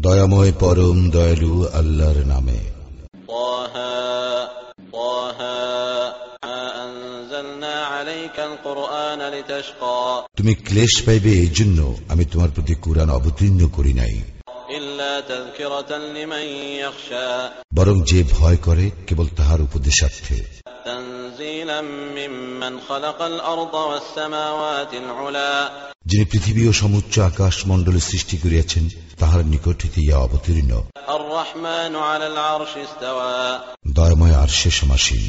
দয়াময় পরম দয়ালু আল্লাহর নামে। তুমি ক্লেশ পাইবে এই জন্য আমি তোমার প্রতি কোরআন অবতীর্ণ করি নাই। বরং যে ভয় করে কেবল তাহার উপদেশার্থে تنزيلا ممن خلق الأرض والسماوات العلا যিনি পৃথিবী ও সমুচ্চ আকাশ মণ্ডলের সৃষ্টি করিয়াছেন তাহার নিকট হইতে ইয়া অবতীর্ণ الرحمن على العرش استوى দয়াময় আর সে সমাসীন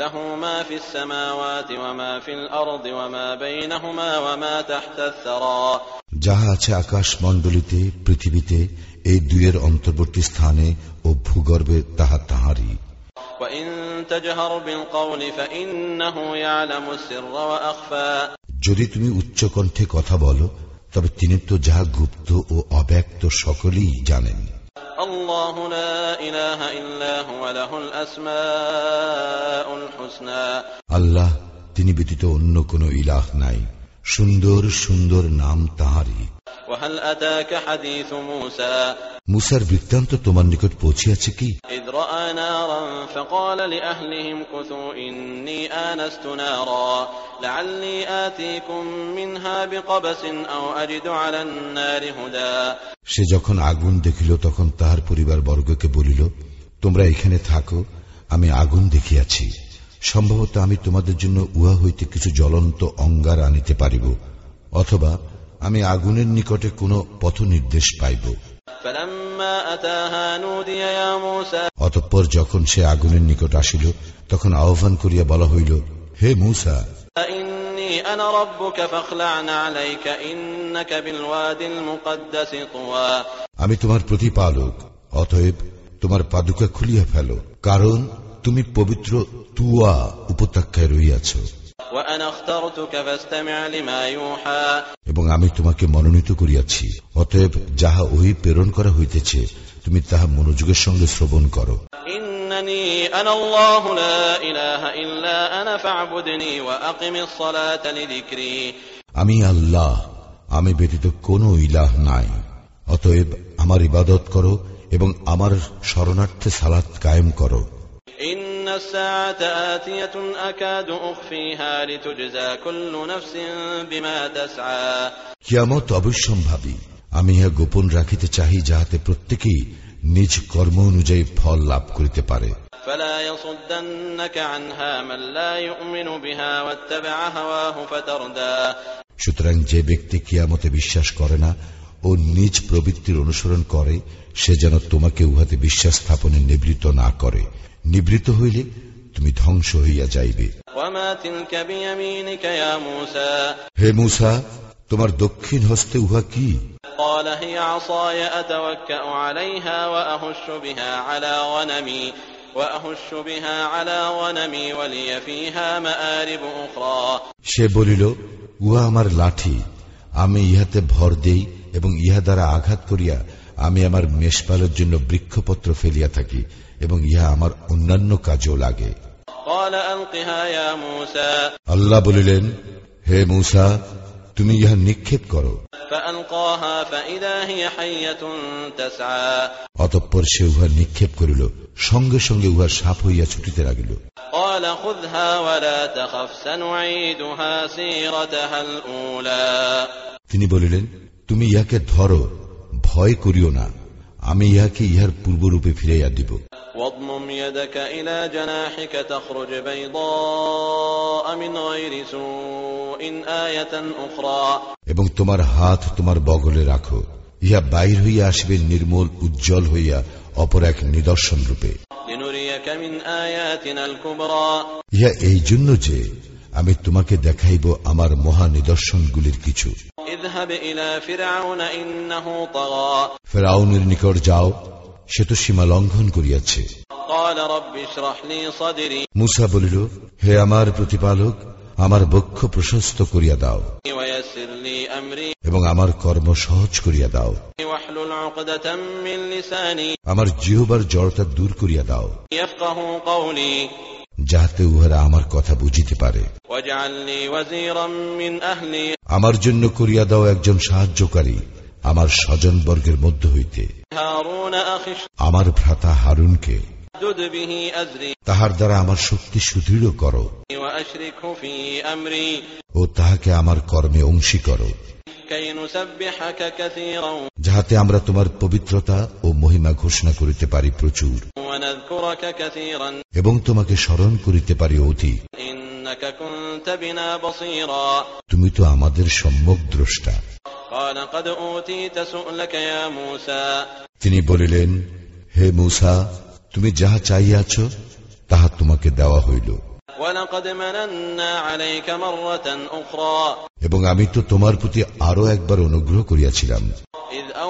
له ما في السماوات وما في الأرض وما بينهما وما تحت الثرى যাহা আছে আকাশ মণ্ডলিতে পৃথিবীতে এই দুয়ের অন্তর্বর্তী স্থানে ও ভূগর্ভে তাহা তাহারই وإن تجهر بالقول فإنه يعلم السر وأخفى যদি তুমি উচ্চ কণ্ঠে কথা বলো তবে তিনি তো যাহা গুপ্ত ও অব্যক্ত সকলেই জানেন الله لا إله إلا هو له الأسماء الحسنى আল্লাহ তিনি ব্যতীত অন্য কোন ইলাহ নাই সুন্দর সুন্দর নাম তাহারই মুসার বৃত্তান্ত তোমার নিকট পৌঁছিয়াছে কি? সে যখন আগুন দেখিল তখন তাহার পরিবার বর্গকে বলিল তোমরা এখানে থাকো আমি আগুন দেখিয়াছি। সম্ভবত আমি তোমাদের জন্য উহা হইতে কিছু জ্বলন্ত অঙ্গার আনিতে পারিব অথবা আমি আগুনের নিকটে কোন পথ নির্দেশ পাইব অতঃপর যখন সে আগুনের নিকট আসিল তখন আহ্বান করিয়া বলা হইল হে মূসা! আমি তোমার প্রতিপালক অতএব তোমার পাদুকা খুলিয়া ফেল কারণ তুমি পবিত্র তুয়া উপত্যকায় রইয়াছ এবং আমি তোমাকে মনোনীত করিয়াছি। অতএব যাহা ওই প্রেরণ করা হইতেছে তুমি তাহা মনোযোগের সঙ্গে শ্রবণ করো। আমি আল্লাহ আমি ব্যতীত কোন ইলাহ নাই। অতএব আমার ইবাদত করো এবং আমার শরণার্থে সালাত কায়েম করো। الساعة آتية أكاد أخفيها لتجزى كل نفس بما تسعى কিয়ামত অবশ্যম্ভাবী আমি ইহা গোপন রাখিতে চাহি যাহাতে প্রত্যেকেই নিজ কর্ম অনুযায়ী ফল লাভ করিতে পারে فلا يصدنك عنها من لا يؤمن بها واتبع هواه فتردى সুতরাং যে ব্যক্তি কিয়ামতে বিশ্বাস করে না ও নিজ প্রবৃত্তির অনুসরণ করে সে যেন তোমাকে উহাতে বিশ্বাস স্থাপনে নিবৃত না করে নিবৃত হইলে তুমি ধ্বংস হইয়া যাইবে। হে মূসা তোমার দক্ষিণ হস্তে উহা কি? সে বলিল উহা আমার লাঠি আমি ইহাতে ভর দেই এবং ইহা দ্বারা আঘাত করিয়া আমি আমার মেষপালের জন্য বৃক্ষপত্র ফেলিয়া থাকি। এবং ইহা আমার অন্যান্য কাজেও লাগে। আল্লাহ বলিলেন হে মূসা তুমি ইহা নিক্ষেপ করো। অতঃপর সে উহা নিক্ষেপ করিল সঙ্গে সঙ্গে উহা সাপ হইয়া ছুটিতে লাগিল। তিনি বলিলেন তুমি ইহাকে ধরো ভয় করিও না। আমি ইহাকে ইহার পূর্বরূপে ফিরাইয়া দিব واضمم يدك إلى جناحك تخرج بيضاء من غير سوء آية أخرى এবং তোমার হাত তোমার বগলে রাখো ইহা বাইর হইয়া আসবে নির্মল উজ্জ্বল হইয়া অপর এক নিদর্শন রূপে لنريك من آياتنا الكبرى ইহা এই জন্য যে আমি তোমাকে দেখাইব আমার মহা নিদর্শনগুলির কিছু। ফেরাউনের নিকট যাও সে তো সীমা লঙ্ঘন করিয়াছে। মুসা বলিল হে আমার প্রতিপালক আমার বক্ষ প্রশস্ত করিয়া দাও। এবং আমার কর্ম সহজ করিয়া দাও। আমার জিহবার জড়তা দূর করিয়া দাও। যাহাতে উহারা আমার কথা বুঝিতে পারে। আমার জন্য করিয়া দাও একজন সাহায্যকারী আমার স্বজন বর্গের মধ্য হইতে। আমার ভ্রাতা হারুনকে তাহার দ্বারা আমার শক্তি সুদৃঢ় করো ও তাহাকে আমার কর্মে অংশী করো যাহাতে আমরা তোমার পবিত্রতা ও মহিমা ঘোষণা করিতে পারি প্রচুর। এবং তোমাকে স্মরণ করিতে পারি অধিক। তুমি তো আমাদের সম্যক দ্রষ্টা। তিনি বলিলেন হে মুসা তুমি যাহা চাইয়াছ তাহা তোমাকে দেওয়া হইল। এবং আমি তো তোমার প্রতি আরও একবার অনুগ্রহ করিয়াছিলাম।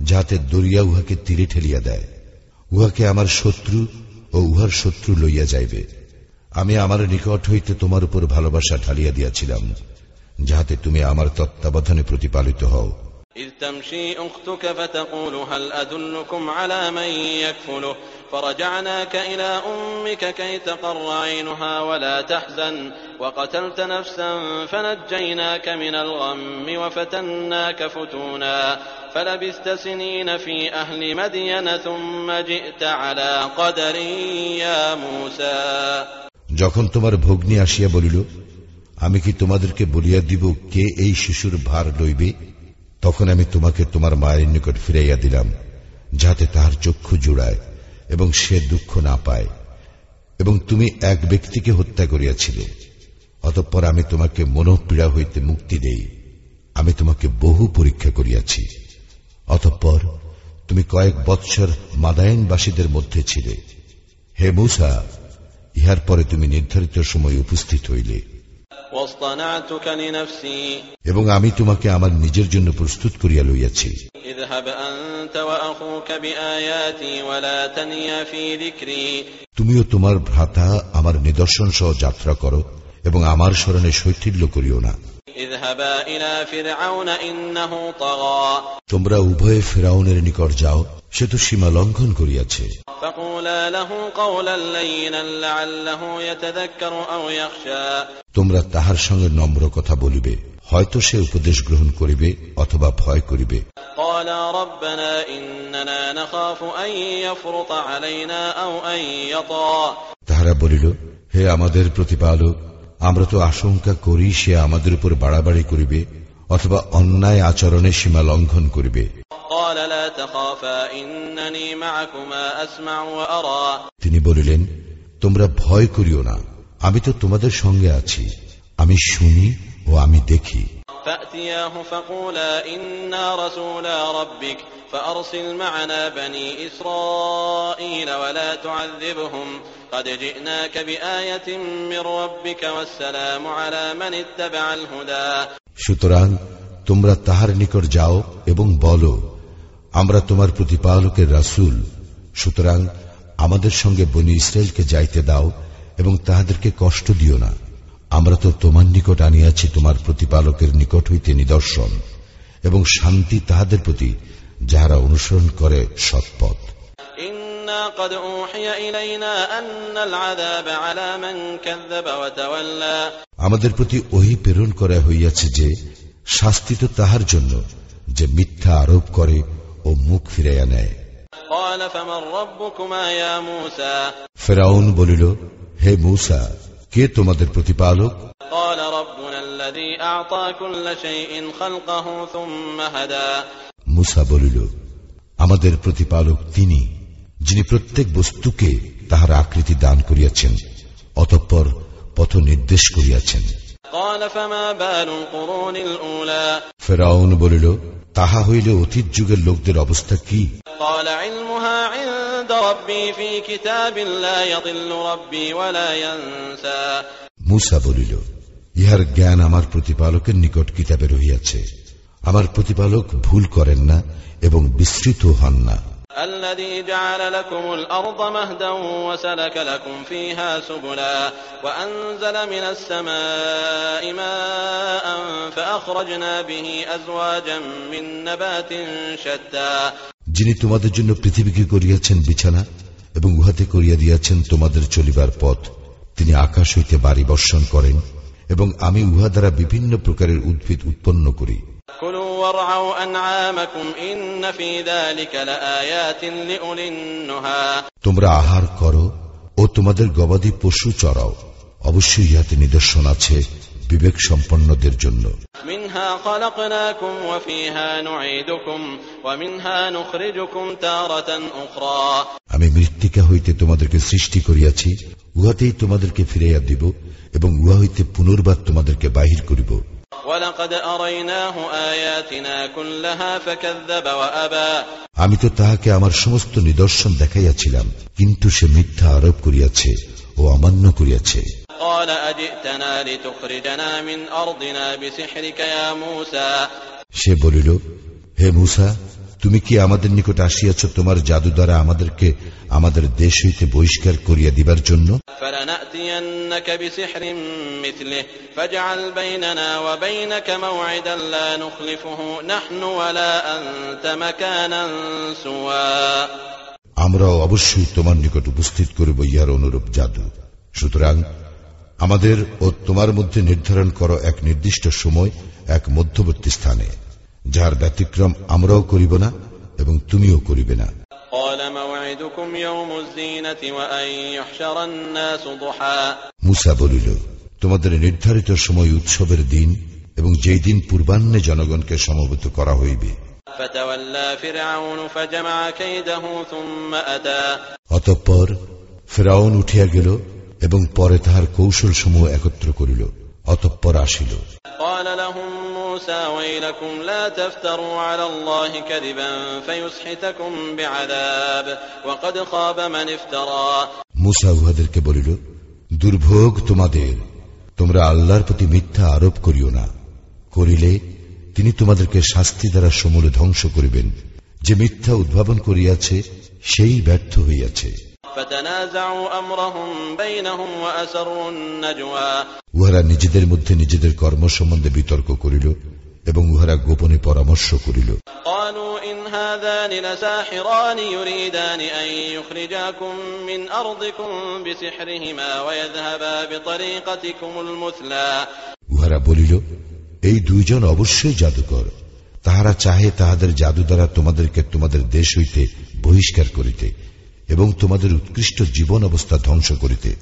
যাহাতে দরিয়া উহাকে তীরে ঠেলিয়া দেয় উহাকে আমার শত্রু ও উহার শত্রু লইয়া যাইবে আমি আমার নিকট হইতে তোমার উপর ভালোবাসা ঢালিয়া দিয়াছিলাম যাহাতে তুমি আমার তত্ত্বাবধানে প্রতিপালিত হও إذ تمشي أختك فتقول هل أدلكم على من يكفله فرجعناك إلى أمك كي تقر عينها ولا تحزن وقتلت نفسا فنجيناك من الغم وفتناك فتونا فلبست سنين في أهل مدين ثم جئت على قدر يا موسى যখন তোমার ভগ্নী আসিয়া বলিল আমি কি তোমাদেরকে বলিয়া দিব কে এই শিশুর ভার লইবে তখন আমি তোমাকে তোমার মায়ের নিকট ফিরাইয়া দিলাম যাতে তাহার চক্ষু জুড়ায় এবং সে দুঃখ না পায় এবং তুমি এক ব্যক্তিকে হত্যা করিয়াছিলে অতঃপর আমি তোমাকে মনোপীড়া হইতে মুক্তি দেই আমি তোমাকে বহু পরীক্ষা করিয়াছি অতঃপর তুমি কয়েক বৎসর মাদায়নবাসীদের মধ্যে ছিলে। হে মুসা ইহার পরে তুমি নির্ধারিত সময় উপস্থিত হইলে। এবং আমি তোমাকে আমার নিজের জন্য প্রস্তুত করিয়া লইয়াছি। তুমিও তোমার ভ্রাতা আমার নিদর্শন সহ যাত্রা করো এবং আমার স্মরণে শৈথিল্য করিও না। তোমরা উভয়ে ফেরাউনের নিকট যাও সে তো সীমা লঙ্ঘন করিয়াছে। তোমরা তাহার সঙ্গে নম্র কথা বলিবে হয়তো সে উপদেশ গ্রহণ করিবে অথবা ভয় করিবে। তাহারা বলিল হে আমাদের প্রতিপালক আমরা তো আশঙ্কা করি সে আমাদের উপর বাড়াবাড়ি করিবে অথবা অন্যায় আচরণে সীমা লঙ্ঘন করিবে। তিনি বলিলেন তোমরা ভয় করিও না আমি তো তোমাদের সঙ্গে আছি। আমি শুনি ও আমি দেখি। সুতরাং তোমরা তাহার নিকট যাও এবং বলো আমরা তোমার প্রতিপালকের রাসুল। সুতরাং আমাদের সঙ্গে বনি ইসরায়েলকে যাইতে দাও এবং তাহাদেরকে কষ্ট দিও না। আমরা তো তোমার নিকট আনিয়াছি তোমার প্রতিপালকের নিকট হইতে নিদর্শন এবং শান্তি তাহাদের প্রতি যাহারা অনুসরণ করে সৎপথ إنا قد أوحي إلينا أن العذاب على من كذب وتولى আমাদের প্রতি ওহি প্রেরণ করা হইয়াছে যে শাস্তি তো তাহার জন্য যে মিথ্যা আরোপ করে ও মুখ ফিরাইয়া নেয় قال فمن ربكما يا موسى ফেরাউন বলিল হে মূসা কে তোমাদের প্রতিপালক? মুসা বলিল আমাদের প্রতিপালক তিনি যিনি প্রত্যেক বস্তুকে তাহার আকৃতি দান করিয়াছেন অতঃপর পথ নির্দেশ করিয়াছেন। ফেরাউন বলিল তাহা হইলে অতীত যুগের লোকদের অবস্থা কি? মুসা বলিল ইহার জ্ঞান আমার প্রতিপালকের নিকট কিতাবে রহিয়াছে। আমার প্রতিপালক ভুল করেন না এবং বিস্তৃত হন না। الذي جعل لكم الأرض مهدا وسلك لكم فيها سبلا وأنزل من السماء ماء فأخرجنا به أزواجا من نبات شتى যিনি তোমাদের জন্য পৃথিবীকে করিয়াছেন বিছানা এবং উহাতে করিয়া দিয়াছেন তোমাদের চলিবার পথ তিনি আকাশ হইতে বাড়ি বর্ষণ করেন এবং আমি উহা দ্বারা বিভিন্ন প্রকারের উদ্ভিদ উৎপন্ন করি كلوا وارعوا أنعامكم إن في ذلك لآيات لأولي النهى তোমরা আহার করো ও তোমাদের গবাদি পশু চড়াও অবশ্যই ইহাতে নিদর্শন আছে বিবেক সম্পন্নদের জন্য منها خلقناكم وفيها نعيدكم ومنها نخرجكم تارة أخرى আমি মৃত্তিকা হইতে তোমাদেরকে সৃষ্টি করিয়াছি উহাতেই তোমাদেরকে ফিরাইয়া দিব এবং উহা হইতে পুনর্বার তোমাদেরকে বাহির করিব আমি তো তাহাকে আমার সমস্ত নিদর্শন দেখাইয়াছিলাম কিন্তু সে মিথ্যা আরোপ করিয়াছে ও অমান্য করিয়াছে। সে বলিল হে মুসা তুমি কি আমাদের নিকট আসিয়াছ তোমার জাদু দ্বারা আমাদেরকে আমাদের দেশ হইতে বহিষ্কার করিয়া দিবার জন্য? আমরা অবশ্যই তোমার নিকট উপস্থিত করব ইহার অনুরূপ জাদু। সুতরাং আমাদের ও তোমার মধ্যে নির্ধারণ করো এক নির্দিষ্ট সময় এক মধ্যবর্তী স্থানে। যার ব্যতিক্রম আমরাও করিব না এবং তুমিও করিবে না। মুসা বলিল তোমাদের নির্ধারিত সময় উৎসবের দিন এবং যেই দিন পূর্বাহ্নে জনগণকে সমবেত করা হইবে। অতঃপর ফেরাউন উঠিয়া গেল এবং পরে তাহার কৌশল সমূহ একত্র করিল। অতঃপর আসিল। মুসা উহাদেরকে বলিল দুর্ভোগ তোমাদের। তোমরা আল্লাহর প্রতি মিথ্যা আরোপ করিও না। করিলে তিনি তোমাদেরকে শাস্তি দ্বারা সমূলে ধ্বংস করিবেন। যে মিথ্যা উদ্ভাবন করিয়াছে সেই ব্যর্থ হইয়াছে। উহারা নিজেদের মধ্যে নিজেদের কর্ম সম্বন্ধে বিতর্ক করিল এবং উহারা গোপনে পরামর্শ করিল। উহারা বলিল এই দুইজন অবশ্যই জাদুকর। তাহারা চাহে তাহাদের জাদু দ্বারা তোমাদেরকে তোমাদের দেশ হইতে বহিষ্কার করিতে। এবং তোমাদের উৎকৃষ্ট জীবন অবস্থা ধ্বংস করিতে।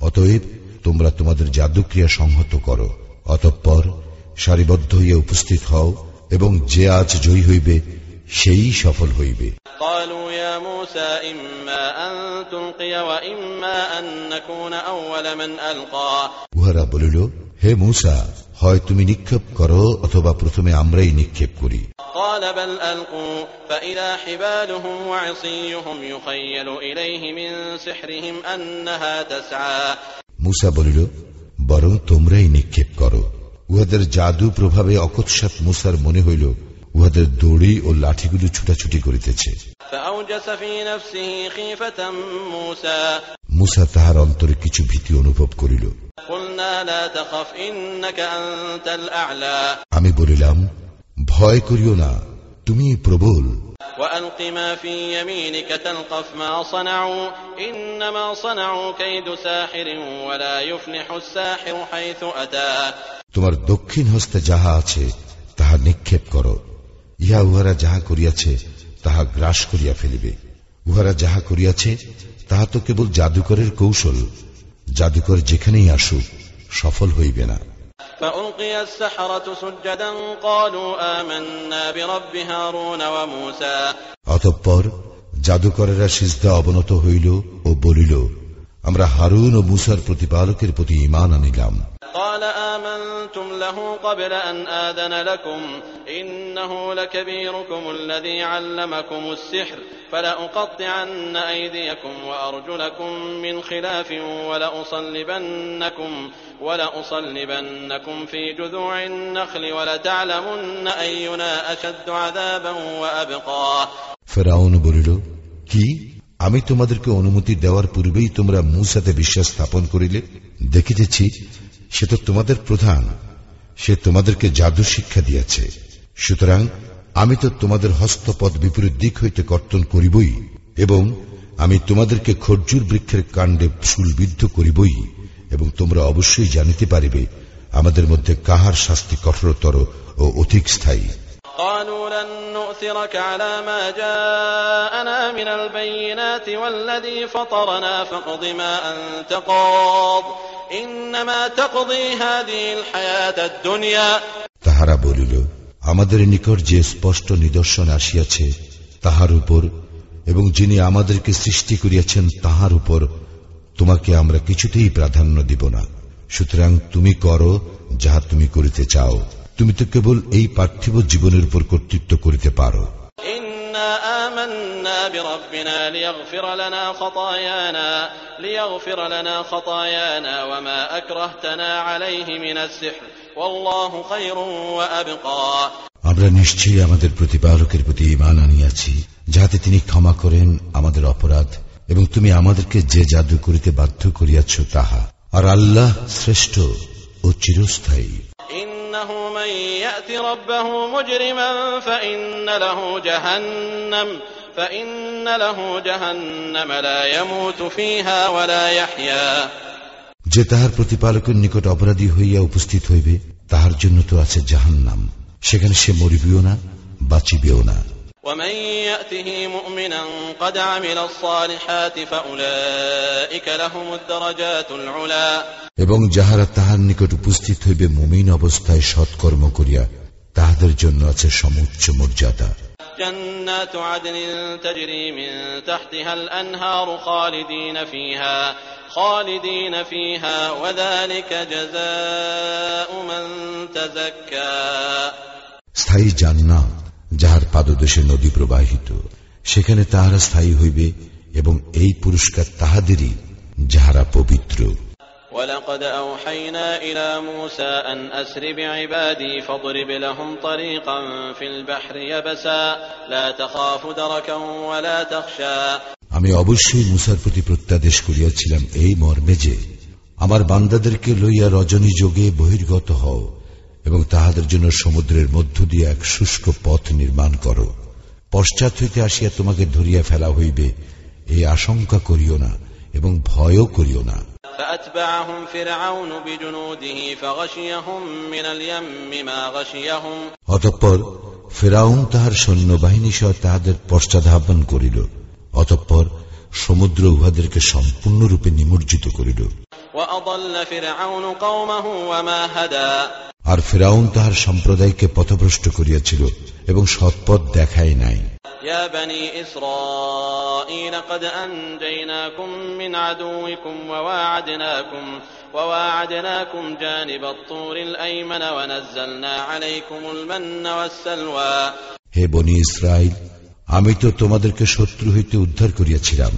অতএব তোমরা তোমাদের জাদুক্রিয়া সংহত করো। অতঃপর সারিবদ্ধ হইয়া উপস্থিত হও এবং যে আজ জয়ী হইবে সেই সফল হইবে। উহারা বলিল হে মূসা হয় তুমি নিক্ষেপ করো অথবা প্রথমে আমরাই নিক্ষেপ করি। মুসা বলিল বরং তোমরাই নিক্ষেপ করো। উহাদের জাদু প্রভাবে অকৎসাত মুসার মনে হইল উহাদের দড়ি ও লাঠিগুলো ছুটাছুটি করিতেছে। মুসা তাহার অন্তরে কিছু ভীতি অনুভব করিল। আমি বলিলাম ভয় করিও না তুমি প্রবল। তোমার দক্ষিণ হস্তে যাহা আছে তাহা নিক্ষেপ করো। ইহা উহারা যাহা করিয়াছে তাহা গ্রাস করিয়া ফেলিবে। উহারা যাহা করিয়াছে তাহা তো কেবল জাদুকরের কৌশল। জাদুকর যেখানেই আসুক সফল হইবে না। অতঃপর জাদুকরেরা সিজদা অবনত হইল ও বলিল আমরা হারুন ও মুসার প্রতিপালকের প্রতি ইমান আনিলাম قال آمنتم له قبل أن آذن لكم إنه لكبيركم الذي علمكم السحر فلأقطعن أيديكم وأرجلكم من خلاف ولأصلبنكم ولأصلبنكم في جذوع النخل ولتعلمن أينا أشد عذابا وأبقى ফেরাউন বলিল কি আমি তোমাদেরকে অনুমতি দেওয়ার পূর্বেই তোমরা মুসাতে বিশ্বাস স্থাপন করিলে। দেখিতেছি, সে তো তোমাদের প্রধান। সে তোমাদেরকে জাদু শিক্ষা দিয়েছে। সুতরাং আমি তো তোমাদের হস্তপদ বিপরীত দিক হইতে কর্তন করিবই এবং আমি তোমাদেরকে খরজুর বৃক্ষের কাণ্ডে শুলবিদ্ধ করিবই এবং তোমরা অবশ্যই জানিতে পারিবে, আমাদের মধ্যে কাহার শাস্তি কঠোরতর ও অধিক স্থায়ী। قالوا لن نؤثرك على ما جاءنا من البينات والذي فطرنا فاقض ما أنت قاض إنما تقضي هذه الحياة الدنيا তাহারা বলিল আমাদের নিকট যে স্পষ্ট নিদর্শন আসিয়াছে তাহার উপর এবং যিনি আমাদেরকে সৃষ্টি করিয়াছেন তাহার উপর তোমাকে আমরা কিছুতেই প্রাধান্য দিব না সুতরাং তুমি করো যাহা তুমি করিতে চাও তুমি তো কেবল এই পার্থিব জীবনের উপর কর্তৃত্ব করিতে পারো। আমরা নিশ্চয়ই আমাদের প্রতিপালকের প্রতি ইমান আনিয়াছি যাহাতে তিনি ক্ষমা করেন আমাদের অপরাধ এবং তুমি আমাদেরকে যে জাদু করিতে বাধ্য করিয়াছ তাহা। আর আল্লাহ শ্রেষ্ঠ ও চিরস্থায়ী। إنه من يأت ربه مجرما فإن له جهنم فإن له جهنم لا يموت فيها ولا يحيا যে তাহার প্রতিপালকের নিকট অপরাধী হইয়া উপস্থিত হইবে তাহার জন্য তো আছে জাহান্নাম সেখানে সে মরিবিও না বাঁচিবেও না ومن يأته مؤمنا قد عمل الصالحات فأولئك لهم الدرجات العلا এবং যাহারা তাহার নিকট উপস্থিত হইবে মুমিন অবস্থায় সৎকর্ম করিয়া তাহাদের জন্য আছে সমুচ্চ মর্যাদা جنات عدن تجري من تحتها الأنهار خالدين فيها خالدين فيها وذلك جزاء من تزكى স্থায়ী জান্নাত যাহার পাদদেশে নদী প্রবাহিত সেখানে তাহারা স্থায়ী হইবে এবং এই পুরস্কার তাহাদেরই যাহারা পবিত্র ولقد أوحينا إلى موسى أن أسر بعبادي فاضرب لهم طريقا في البحر يبسا لا تخاف دركا ولا تخشى আমি অবশ্যই মুসার প্রতি প্রত্যাদেশ করিয়াছিলাম এই মর্মে যে আমার বান্দাদেরকে লইয়া রজনী যোগে বহির্গত হও এবং তাহাদের জন্য সমুদ্রের মধ্য দিয়ে এক শুষ্ক পথ নির্মাণ করো। পশ্চাৎ হইতে আসিয়া তোমাকে ধরিয়া ফেলা হইবে এই আশঙ্কা করিও না এবং ভয়ও করিও না। অতঃপর ফেরাউন তাহার সৈন্যবাহিনী সহ তাহাদের পশ্চাধাপন করিল অতঃপর সমুদ্র উহাদেরকে সম্পূর্ণরূপে নিমজ্জিত করিল। وأضل فرعون قومه وما هدى আর ফেরাউন তাহার সম্প্রদায়কে পথভ্রষ্ট করিয়াছিল এবং সৎপথ দেখায় নাই يا بني إسرائيل قد أنجيناكم من عدوكم وواعدناكم وواعدناكم جانب الطور الأيمن ونزلنا عليكم المن والسلوى হে বনি ইসরায়েল আমি তো তোমাদেরকে শত্রু হইতে উদ্ধার করিয়াছিলাম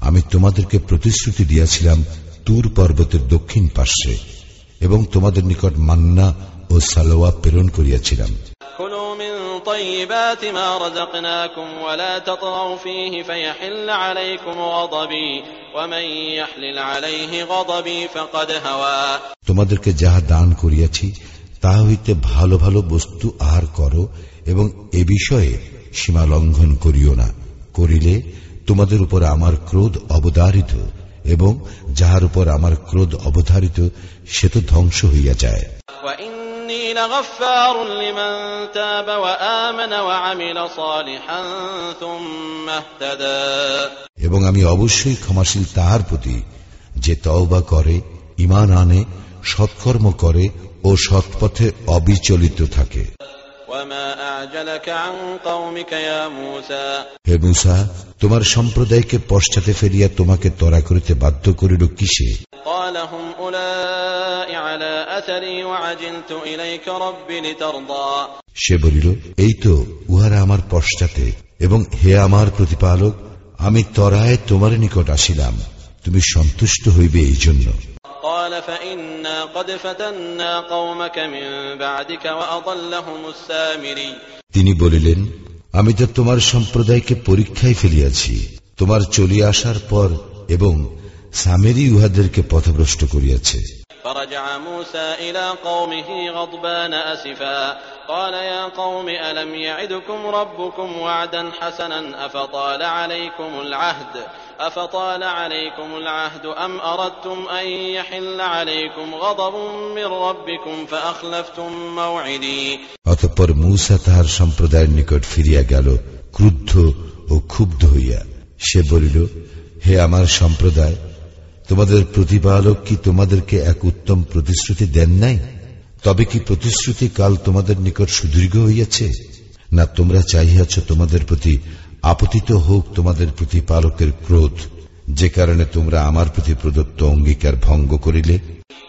আমি তোমাদেরকে প্রতিশ্রুতি দিয়াছিলাম তুর পর্বতের দক্ষিণ পার্শ্বে এবং তোমাদের নিকট মান্না ও সালোয়া প্রেরণ করিয়াছিলাম كلوا من طيبات ما رزقناكم ولا تطغوا فيه فيحل عليكم غضبي ومن يحلل عليه غضبي فقد هوى তোমাদেরকে যাহা দান করিয়াছি তাহা হইতে ভালো ভালো বস্তু আহার করো এবং এ বিষয়ে সীমা লঙ্ঘন করিও না করিলে তোমাদের উপর আমার ক্রোধ অবধারিত এবং যাহার উপর আমার ক্রোধ অবধারিত সে তো ধ্বংস হইয়া যায়। এবং আমি অবশ্যই ক্ষমাশীল তাহার প্রতি যে তওবা করে ইমান আনে সৎকর্ম করে ও সৎপথে অবিচলিত থাকে। হে মুসা তোমার সম্প্রদায়কে পশ্চাতে ফেলিয়া তোমাকে তরা করিতে বাধ্য করিল কিসে? সে বলিল এই তো উহারা আমার পশ্চাতে এবং হে আমার প্রতিপালক আমি তরায় তোমার নিকট আসিলাম। তুমি সন্তুষ্ট হইবে এই জন্য قال فإنا قد فتنا قومك من بعدك وأضلهم السامري তিনি বলিলেন আমি তো তোমার সম্প্রদায়কে পরীক্ষায় ফেলিয়াছি তোমার চলিয়া আসার পর এবং সামেরি উহাদেরকে পথভ্রষ্ট করিয়াছে فرجع موسى إلى قومه غضبان أسفا قال يا قوم ألم يعدكم ربكم وعدا حسنا أفطال عليكم العهد أفطال عليكم العهد أم أردتم أن يحل عليكم غضب من ربكم فأخلفتم موعدي অতঃপর মূসা তাহার সম্প্রদায়ের নিকট ফিরিয়া গেল ক্রুদ্ধ ও ক্ষুব্ধ হইয়া সে বলিল হে আমার সম্প্রদায় তোমাদের প্রতিপালক কি তোমাদেরকে এক উত্তম প্রতিশ্রুতি দেন নাই তবে কি প্রতিশ্রুতি কাল তোমাদের নিকট সুদীর্ঘ হইয়াছে না তোমরা চাহিয়াছ তোমাদের প্রতি আপতিত হোক তোমাদের প্রতিপালকের ক্রোধ যে কারণে তোমরা আমার প্রতি প্রদত্ত অঙ্গীকার ভঙ্গ করিলে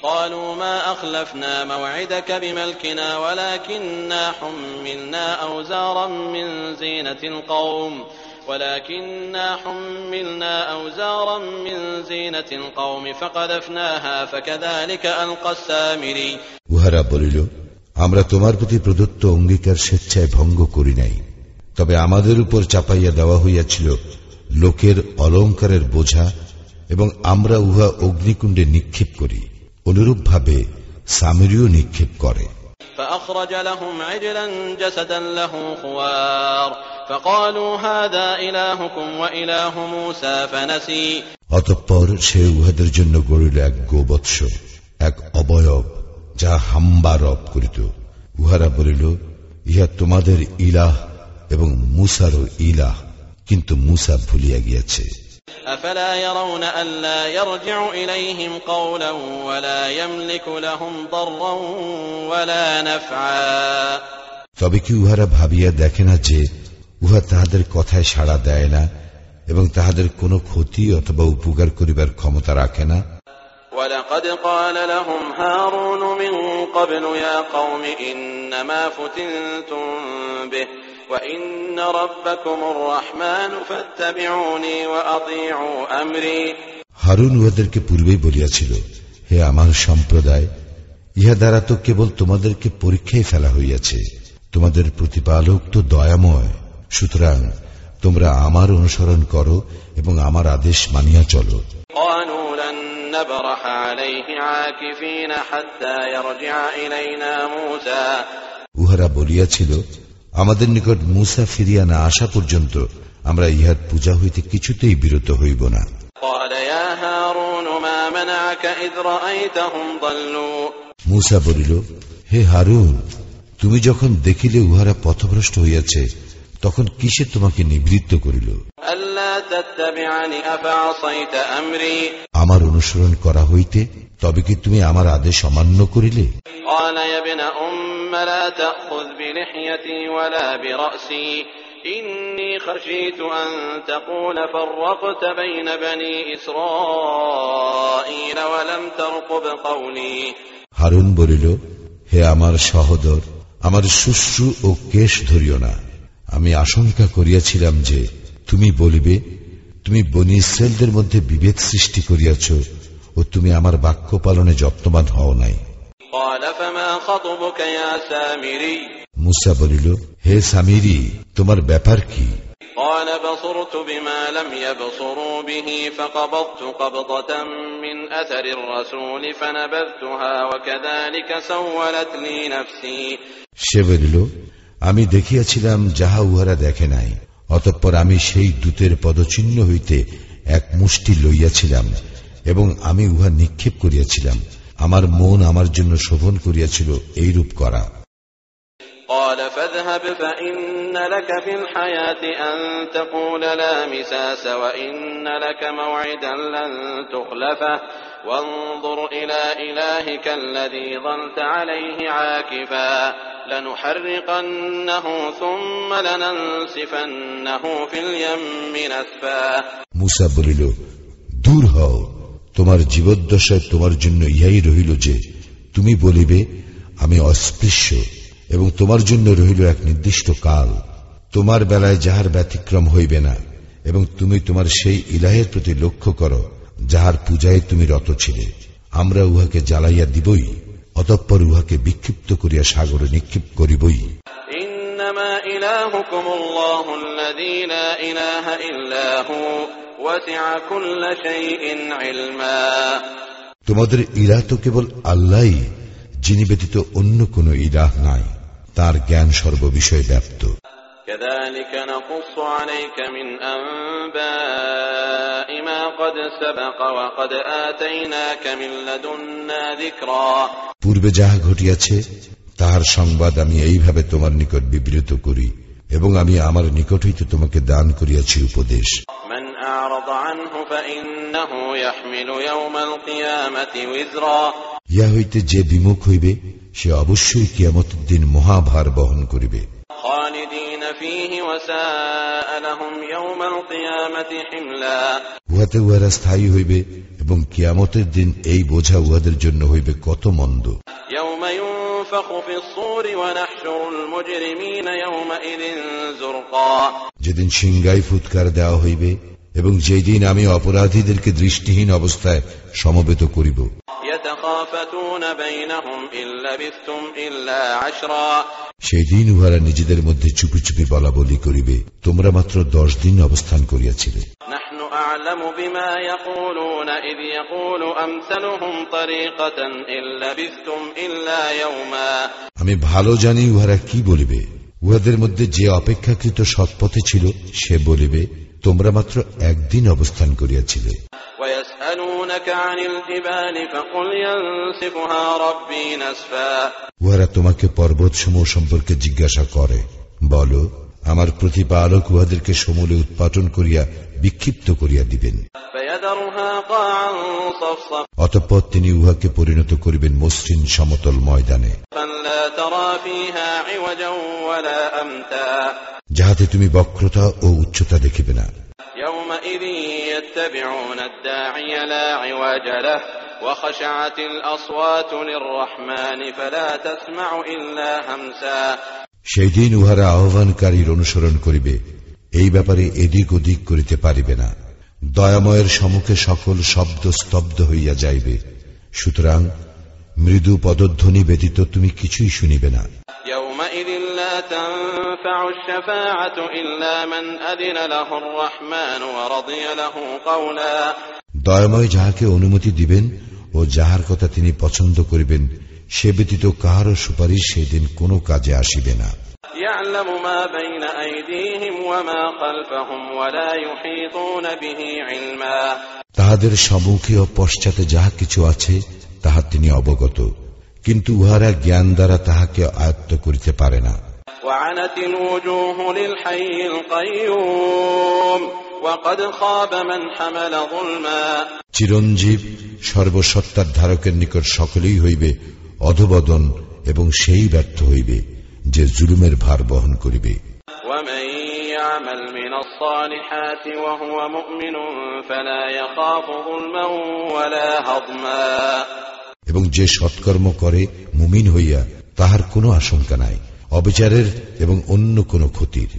قالوا ما أخلفنا موعدك بملكنا ولكننا حملنا أوزارا من زينة القوم ولكننا حملنا أوزارا من زينة القوم فقذفناها فكذلك ألقى السامري উহারা বলিল আমরা তোমার প্রতি প্রদত্ত অঙ্গীকার স্বেচ্ছায় ভঙ্গ করি নাই তবে আমাদের উপর চাপাইয়া দেওয়া হইয়াছিল লোকের অলঙ্কারের বোঝা এবং আমরা উহা অগ্নিকুণ্ডে নিক্ষেপ করি অনুরূপভাবে সামেরীয় নিক্ষেপ করে فأخرج لهم عجلا جسدا له خوار فقالوا هذا إلهكم وإله موسى فنسي অতঃপর সে উহাদের জন্য গড়িল এক গোবৎস এক অবয়ব যা হাম্বা রব করিত উহারা বলিল ইহা তোমাদের ইলাহ এবং মুসারও ইলাহ কিন্তু মুসা ভুলিয়া গিয়াছে أفلا يرون ألا يرجع إليهم قولا ولا يملك لهم ضرا ولا نفعا তবে কি উহারা ভাবিয়া দেখে না যে উহা তাহাদের কথায় সাড়া দেয় না এবং তাহাদের কোনো ক্ষতি অথবা উপকার করিবার ক্ষমতা রাখে না ولقد قال لهم هارون من قبل يا قوم إنما فتنتم به হারুন উহাদেরকে পূর্বেই বলিয়াছিল হে আমার সম্প্রদায় ইহা দ্বারা তো কেবল তোমাদেরকে পরীক্ষায় ফেলা হইয়াছে তোমাদের প্রতিপালক তো দয়াময়। সুতরাং তোমরা আমার অনুসরণ করো এবং আমার আদেশ মানিয়া চলো। উহারা বলিয়াছিল আমাদের নিকট মুসা ফিরিয়া না আসা পর্যন্ত আমরা ইহার পূজা হইতে কিছুতেই বিরত হইব না। মুসা বলিল হে হারুন তুমি যখন দেখিলে উহারা পথভ্রষ্ট হইয়াছে তখন কিসে তোমাকে নিবৃত্ত করিল? আমার অনুসরণ করা হইতে তবে কি তুমি আমার আদেশ অমান্য করিলে? قال يا ابن أم لا تأخذ بلحيتي ولا برأسي إني خشيت أن تقول فرقت بين بني إسرائيل ولم ترقب قولي হারুন বলিল হে আমার সহদর আমার শুশ্রু ও কেশ ধরিও না আমি আশঙ্কা করিয়াছিলাম যে তুমি বলিবে তুমি বনি ইসরায়েলদের মধ্যে বিভেদ সৃষ্টি করিয়াছ ও তুমি আমার বাক্য পালনে যত্নবান হও নাই قال فما خطبك يا سامري মুসা বলিল হে সামিরি তোমার ব্যাপার কি قال بصرت بما لم يبصروا به فقبضت قبضة من أثر الرسول فنبذتها وكذلك سولت لي نفسي সে বলিল আমি দেখিয়াছিলাম যাহা উহারা দেখে নাই অতঃপর আমি সেই দূতের পদচিহ্ন হইতে এক মুষ্টি লইয়াছিলাম এবং আমি উহা নিক্ষেপ করিয়াছিলাম আমার মন আমার জন্য শোভন করিয়াছিল এইরূপ করা قال فاذهب فإن لك في الحياة أن تقول لا مساس وإن لك موعدا لن تخلفه وانظر إلى إلهك الذي ظلت عليه عاكفا لنحرقنه ثم لننسفنه في اليم نسفا মুসা বলিল দূর হও তোমার জীবদ্দশায় তোমার জন্য ইহাই রহিল যে, তুমি বলিবে, আমি অস্পৃশ্য এবং তোমার জন্য রহিল এক নির্দিষ্ট কাল। তোমার বেলায় যাহার ব্যতিক্রম হইবে না এবং তুমি তোমার সেই ইলাহের প্রতি লক্ষ্য করো, যাহার পূজায় তুমি রত ছিলে। আমরা উহাকে জ্বালাইয়া দিবই, অতঃপর উহাকে বিক্ষিপ্ত করিয়া সাগরে নিক্ষিপ করিবই। إنما إلهكم الله الذي لا إله إلا هو وسع كل شيء علما তোমাদের ইরা তো কেবল আল্লাহ যিনি ব্যতীত অন্য কোন ইরাহ নাই তার জ্ঞান সর্ববিষয়ে ব্যাপ্ত كذلك نقص عليك من أنباء ما قد سبق وقد آتيناك من لدنا ذكرا পূর্বে যাহা ঘটিয়াছে তাহার সংবাদ আমি এইভাবে তোমার নিকট বিবৃত করি এবং আমি আমার নিকট হইতে তোমাকে দান করিয়াছি উপদেশ। ইয়া হইতে যে বিমুখ হইবে সে অবশ্যই কিয়ামত দিন মহাভার বহন করিবে। উহাতে উহারা স্থায়ী হইবে এবং কিয়ামতের দিন এই বোঝা উহাদের জন্য হইবে কত মন্দ। যেদিন সিংগাই ফুৎকার দেওয়া হইবে এবং যেদিন আমি অপরাধীদেরকে দৃষ্টিহীন অবস্থায় সমবেত করিব। সেদিন উহারা নিজেদের মধ্যে চুপি চুপি বলা বলি করিবে। তোমরা মাত্র দশ দিন অবস্থান করিয়াছিলে। আমি ভালো জানি উহারা কি বলিবে। উহাদের মধ্যে যে অপেক্ষাকৃত সৎপথে ছিল সে বলিবে তোমরা মাত্র একদিন অবস্থান করিয়াছিলে। উহারা তোমাকে পর্বত সমূহ সম্পর্কে জিজ্ঞাসা করে। বলো আমার প্রতিপালক উহাদেরকে সমূলে উৎপাটন করিয়া বিক্ষিপ্ত করিয়া দিবেন। অতঃপর তিনি উহাকে পরিণত করিবেন মসৃণ সমতল ময়দানে। যাহাতে তুমি বক্রতা ও উচ্চতা দেখিবে না। সেই দিন উহারা আহ্বানকারীর অনুসরণ করিবে। এই ব্যাপারে এদিক ওদিক করিতে পারিবে না। দয়াময়ের সমুখে সকল শব্দ স্তব্ধ হইয়া যাইবে। সুতরাং মৃদু পদধ্বনি ব্যতীত তুমি কিছুই শুনিবে না। দয়াময় যাহাকে অনুমতি দিবেন ও যাহার কথা তিনি পছন্দ করিবেন সে ব্যতীত কাহারও সুপারিশ সেদিন কোনো কাজে আসিবে না। يعلم ما بين أيديهم وما خلفهم ولا يحيطون به علما তাহাদের সম্মুখে ও পশ্চাতে যাহা কিছু আছে তাহা তিনি অবগত কিন্তু উহারা জ্ঞান দ্বারা তাহাকে আয়ত্ত করিতে পারে না وعنت الوجوه للحي القيوم وقد خاب من حمل ظلما চিরঞ্জীব সর্বসত্তার ধারকের নিকট সকলেই হইবে অধবদন এবং সেই ব্যর্থ হইবে যে জুলুমের ভার বহন করিবে ومن يعمل من الصالحات وهو مؤمن فلا يخاف ظلما ولا هضما এবং যে সৎকর্ম করে মুমিন হইয়া তাহার কোনো আশঙ্কা নাই অবিচারের এবং অন্য কোনো ক্ষতির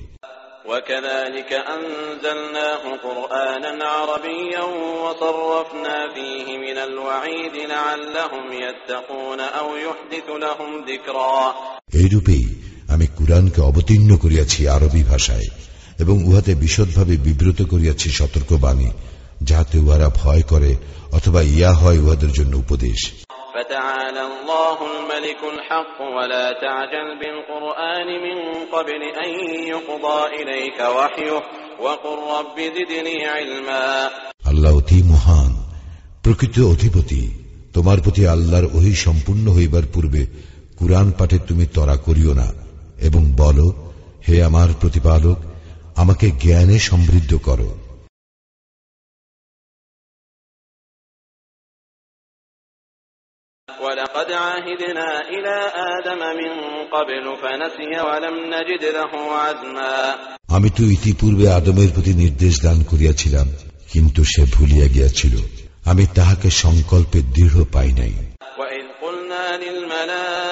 وكذلك أنزلناه قرآنا عربيا وصرفنا فيه من الوعيد لعلهم يتقون أو يحدث لهم ذكرا এইরূপেই আমি কুরআনকে অবতীর্ণ করিয়াছি আরবি ভাষায় এবং উহাতে বিশদভাবে বিব্রত করিয়াছি সতর্কবাণী যাহাতে উহারা ভয় করে অথবা ইয়া হয় উহাদের জন্য উপদেশ فتعالى الله الملك الحق ولا تعجل بالقرآن من قبل أن يقضى إليك وحيه وقل رب زدني علما আল্লাহ অতি মহান প্রকৃত অধিপতি তোমার প্রতি আল্লাহর ওহি সম্পূর্ণ হইবার পূর্বে কুরআন পাঠে তুমি তরা করিও না এবং বলো হে আমার প্রতিপালক আমাকে জ্ঞানে সমৃদ্ধ করো ولقد عهدنا إلى آدم من قبل فنسي ولم نجد له عزما আমি তো ইতিপূর্বে আদমের প্রতি নির্দেশ দান করিয়াছিলাম কিন্তু সে ভুলিয়া গিয়াছিল আমি তাহাকে সংকল্পে দৃঢ় পাই নাই وإذ قلنا للملائكة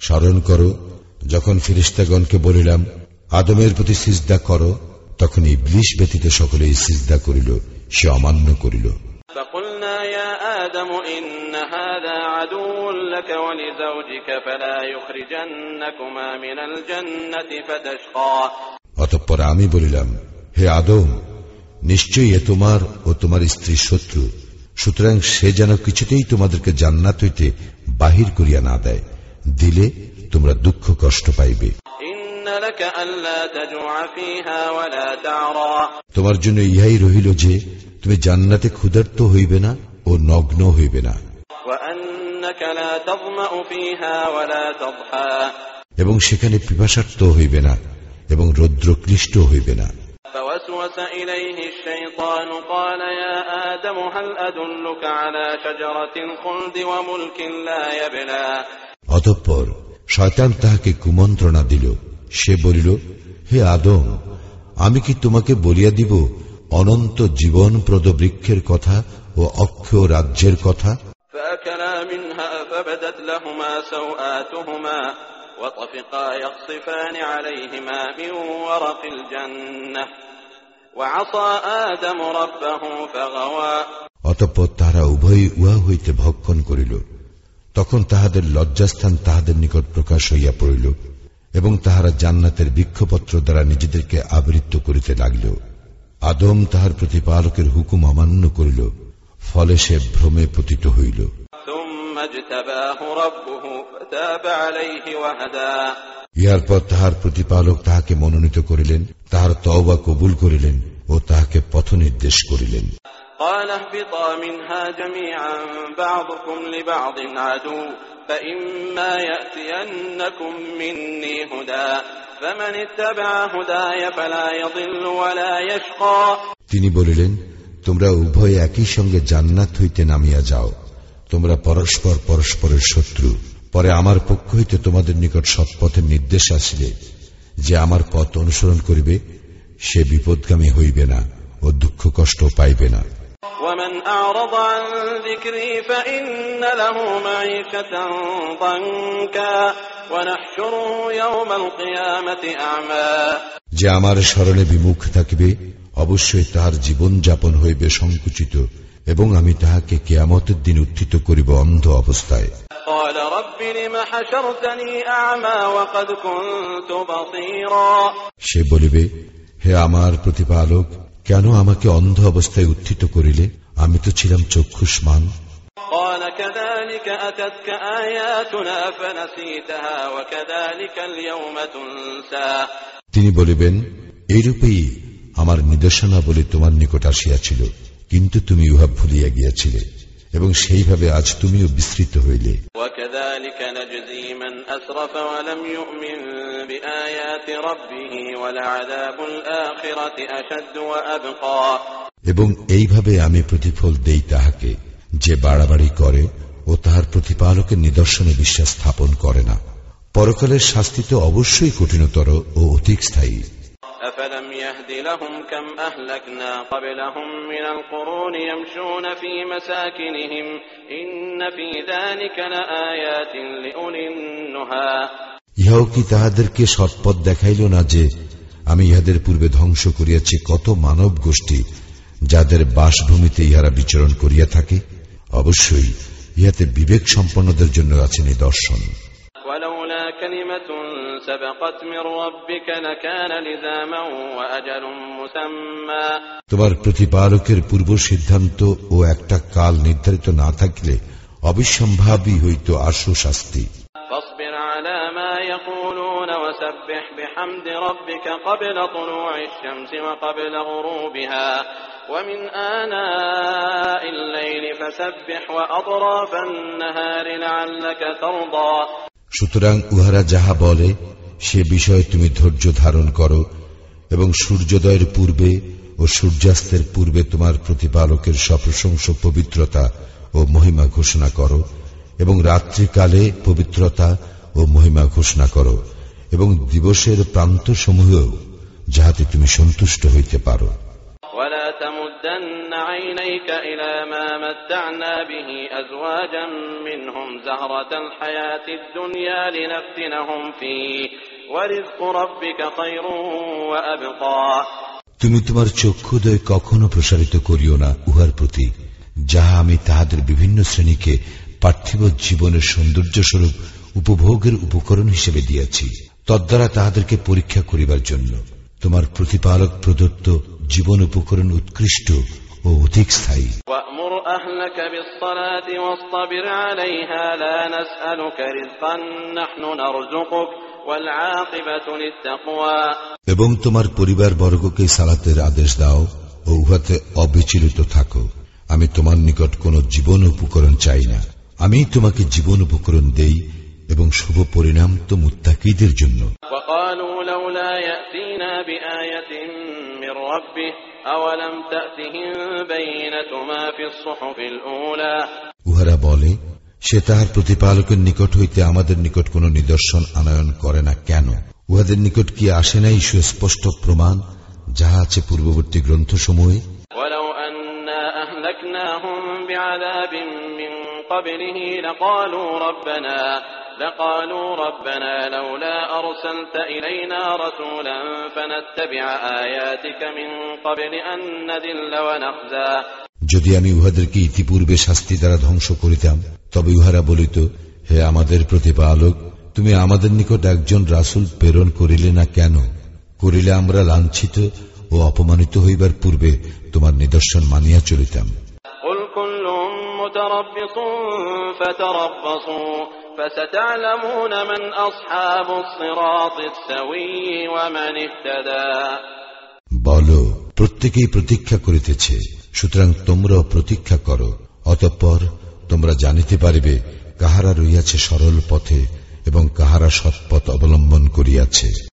স্মরণ করো যখন ফিরিস্তাগণকে বলিলাম আদমের প্রতি সিজদা করো তখন ইবলিশ ব্যতীত সকলেই সিজদা করিল সে অমান্য করিল। অতঃপর আমি বলিলাম হে আদম নিশ্চয়ই এ তোমার ও তোমার স্ত্রীর শত্রু। সুতরাং সে যেন কিছুতেই তোমাদেরকে জান্নাত হইতে বাহির করিয়া না দেয়। দিলে তোমরা দুঃখ কষ্ট পাইবে। তোমার জন্য ইহাই রহিল যে তুমি জান্নাতে ক্ষুধার্ত হইবে না ও নগ্ন হইবে না। এবং সেখানে পিপাসার্থ হইবে না এবং রৌদ্রক্লিষ্ট হইবে না। فوسوس إليه الشيطان قال يا آدم هل أدلك على شجرة الخلد وملك لا يبلى অতঃপর শয়তান তাহাকে কুমন্ত্রণা দিল সে বলিল হে আদম আমি কি তোমাকে বলিয়া দিব অনন্ত জীবনপ্রদ বৃক্ষের কথা ও অক্ষয় রাজ্যের কথা فأكلا منها فبدت لهما سوآتهما وطفقا يخصفان عليهما من ورق الجنة وعصى آدم ربه فغوى অতঃপর তাহারা উভয়ই উহা হইতে ভক্ষণ করিল তখন তাহাদের লজ্জাস্থান তাহাদের নিকট প্রকাশ হইয়া পড়িল এবং তাহারা জান্নাতের বৃক্ষপত্র দ্বারা নিজেদেরকে আবৃত্ত করিতে লাগিল আদম তাহার প্রতিপালকের হুকুম অমান্য করিল ফলে সে ভ্রমে পতিত হইল ইহার পর তাহার প্রতিপালক তাহাকে মনোনীত করিলেন তাহার তওবা কবুল করিলেন ও তাহাকে পথ নির্দেশ করিলেন قال اهبطا منها جميعا بعضكم لبعض عدو فإما يأتينكم مني هدى فمن اتبع هداي فلا يضل ولا يشقى তিনি বলিলেন তোমরা উভয় একই সঙ্গে জান্নাত হইতে নামিয়া যাও তোমরা পরস্পর পরস্পরের শত্রু পরে আমার পক্ষ হইতে তোমাদের নিকট সৎপথের নির্দেশ আসিলে যে আমার পথ অনুসরণ করিবে সে বিপদগামী হইবে না ও দুঃখ কষ্ট পাইবে না ومن أعرض عن ذكري فإن له معيشة ضنكا ونحشره يوم القيامة أعمى যে আমার স্মরণে বিমুখ থাকিবে অবশ্যই তাহার জীবন যাপন হইবে সংকুচিত এবং আমি তাহাকে কেয়ামতের দিন উত্থিত করিব অন্ধ অবস্থায়। সে বলিবে হে আমার প্রতিপালক কেন আমাকে অন্ধ অবস্থায় উত্থিত করিলে? আমি তো ছিলাম চক্ষুষ্মান। তিনি বলিবেন এইরূপেই আমার নির্দেশনাবলী তোমার নিকট আসিয়াছিল। কিন্তু তুমি উহা ভুলিয়া গিয়াছিলে এবং সেইভাবে আজ তুমিও বিস্তৃত হইলে। এবং এইভাবে আমি প্রতিফল দেই তাহাকে যে বাড়াবাড়ি করে ও তাহার প্রতিপালকের নিদর্শনে বিশ্বাস স্থাপন করে না। পরকালের শাস্তি তো অবশ্যই কঠিনতর ও অধিক স্থায়ী। أفلم يهد لهم كم أهلكنا قبلهم من القرون يمشون في مساكنهم إن في ذلك لآيات لأولي النهى ইহাও কি তাহাদেরকে সৎপথ দেখাইল না যে আমি ইহাদের পূর্বে ধ্বংস করিয়াছি কত মানব গোষ্ঠী যাদের বাসভূমিতে ইহারা বিচরণ করিয়া থাকে অবশ্যই ইহাতে বিবেক সম্পন্নদের জন্য আছে নিদর্শন ولولا كلمة سبقت من ربك لكان لزاما وأجل مسمى তোমার প্রতিপালকের পূর্ব সিদ্ধান্ত ও একটা কাল নির্ধারিত না থাকলে অবিসম্ভাবী হইত আশু শাস্তি فاصبر على ما يقولون وسبح بحمد ربك قبل طلوع الشمس وقبل غروبها ومن آناء الليل فسبح وأطراف النهار لعلك ترضى সুতরাং উহারা যাহা বলে, সে বিষয়ে তুমি ধৈর্য ধারণ করো, এবং সূর্যোদয়ের পূর্বে ও সূর্যাস্তের পূর্বে তোমার প্রতিপালকের সপ্রশংস পবিত্রতা ও মহিমা ঘোষণা করো, এবং রাত্রিকালে পবিত্রতা ও মহিমা ঘোষণা করো, এবং দিবসের প্রান্তসমূহেও যাহাতে তুমি সন্তুষ্ট হইতে পারো। عينيك إلى ما متعنا به أزواجا منهم زهرة الحياة الدنيا لنفتنهم فيه ورزق ربك خير وأبقى তুমি তোমার চক্ষুদয় কখনো প্রসারিত করিও না উহার প্রতি যাহা আমি তাহাদের বিভিন্ন শ্রেণীকে পার্থিব জীবনের সৌন্দর্য স্বরূপ উপভোগের উপকরণ হিসেবে দিয়াছি তদ্বারা তাহাদেরকে পরীক্ষা করিবার জন্য তোমার প্রতিপালক প্রদত্ত জীবন উপকরণ উৎকৃষ্ট ও অধিক স্থায়ী। এবং তোমার পরিবার বর্গকে সালাতের আদেশ দাও ও উহাতে অবিচলিত থাকো। আমি তোমার নিকট কোন জীবন উপকরণ চাই না। আমি তোমাকে জীবন উপকরণ দেই এবং শুভ পরিণাম তো মুত্তাকিদের জন্য وقالوا لولا يأتينا بآية من ربه أولم تأتهم بينة ما في الصحف الأولى উহারা বলে সে তাহার প্রতিপালকের নিকট হইতে আমাদের নিকট কোন নিদর্শন আনয়ন করে না কেন উহাদের নিকট কি আসে নাই সুস্পষ্ট প্রমাণ যাহা আছে পূর্ববর্তী গ্রন্থসমূহে ولو أنا أهلكناهم بعذاب من قبله لقالوا ربنا لقالوا ربنا لولا أرسلت إلينا رسولا فنتبع آياتك من قبل أن نذل ونخزى যদি আমি উহাদেরকে ইতিপূর্বে শাস্তি দ্বারা ধ্বংস করিতাম তবে উহারা বলিত হে আমাদের প্রতিপালক তুমি আমাদের নিকট একজন রাসূল প্রেরণ করিলে না কেন করিলে আমরা লাঞ্ছিত ও অপমানিত হইবার পূর্বে তোমার নিদর্শন মানিয়া চলিতাম قل كل متربص فتربصوا فستعلمون من أصحاب الصراط السوي ومن اهتدى বল প্রত্যেকেই প্রতীক্ষা করিতেছে সুতরাং তোমরাও প্রতীক্ষা করো অতঃপর তোমরা জানিতে পারিবে কাহারা রইয়াছে সরল পথে এবং কাহারা সৎপথ অবলম্বন করিয়াছে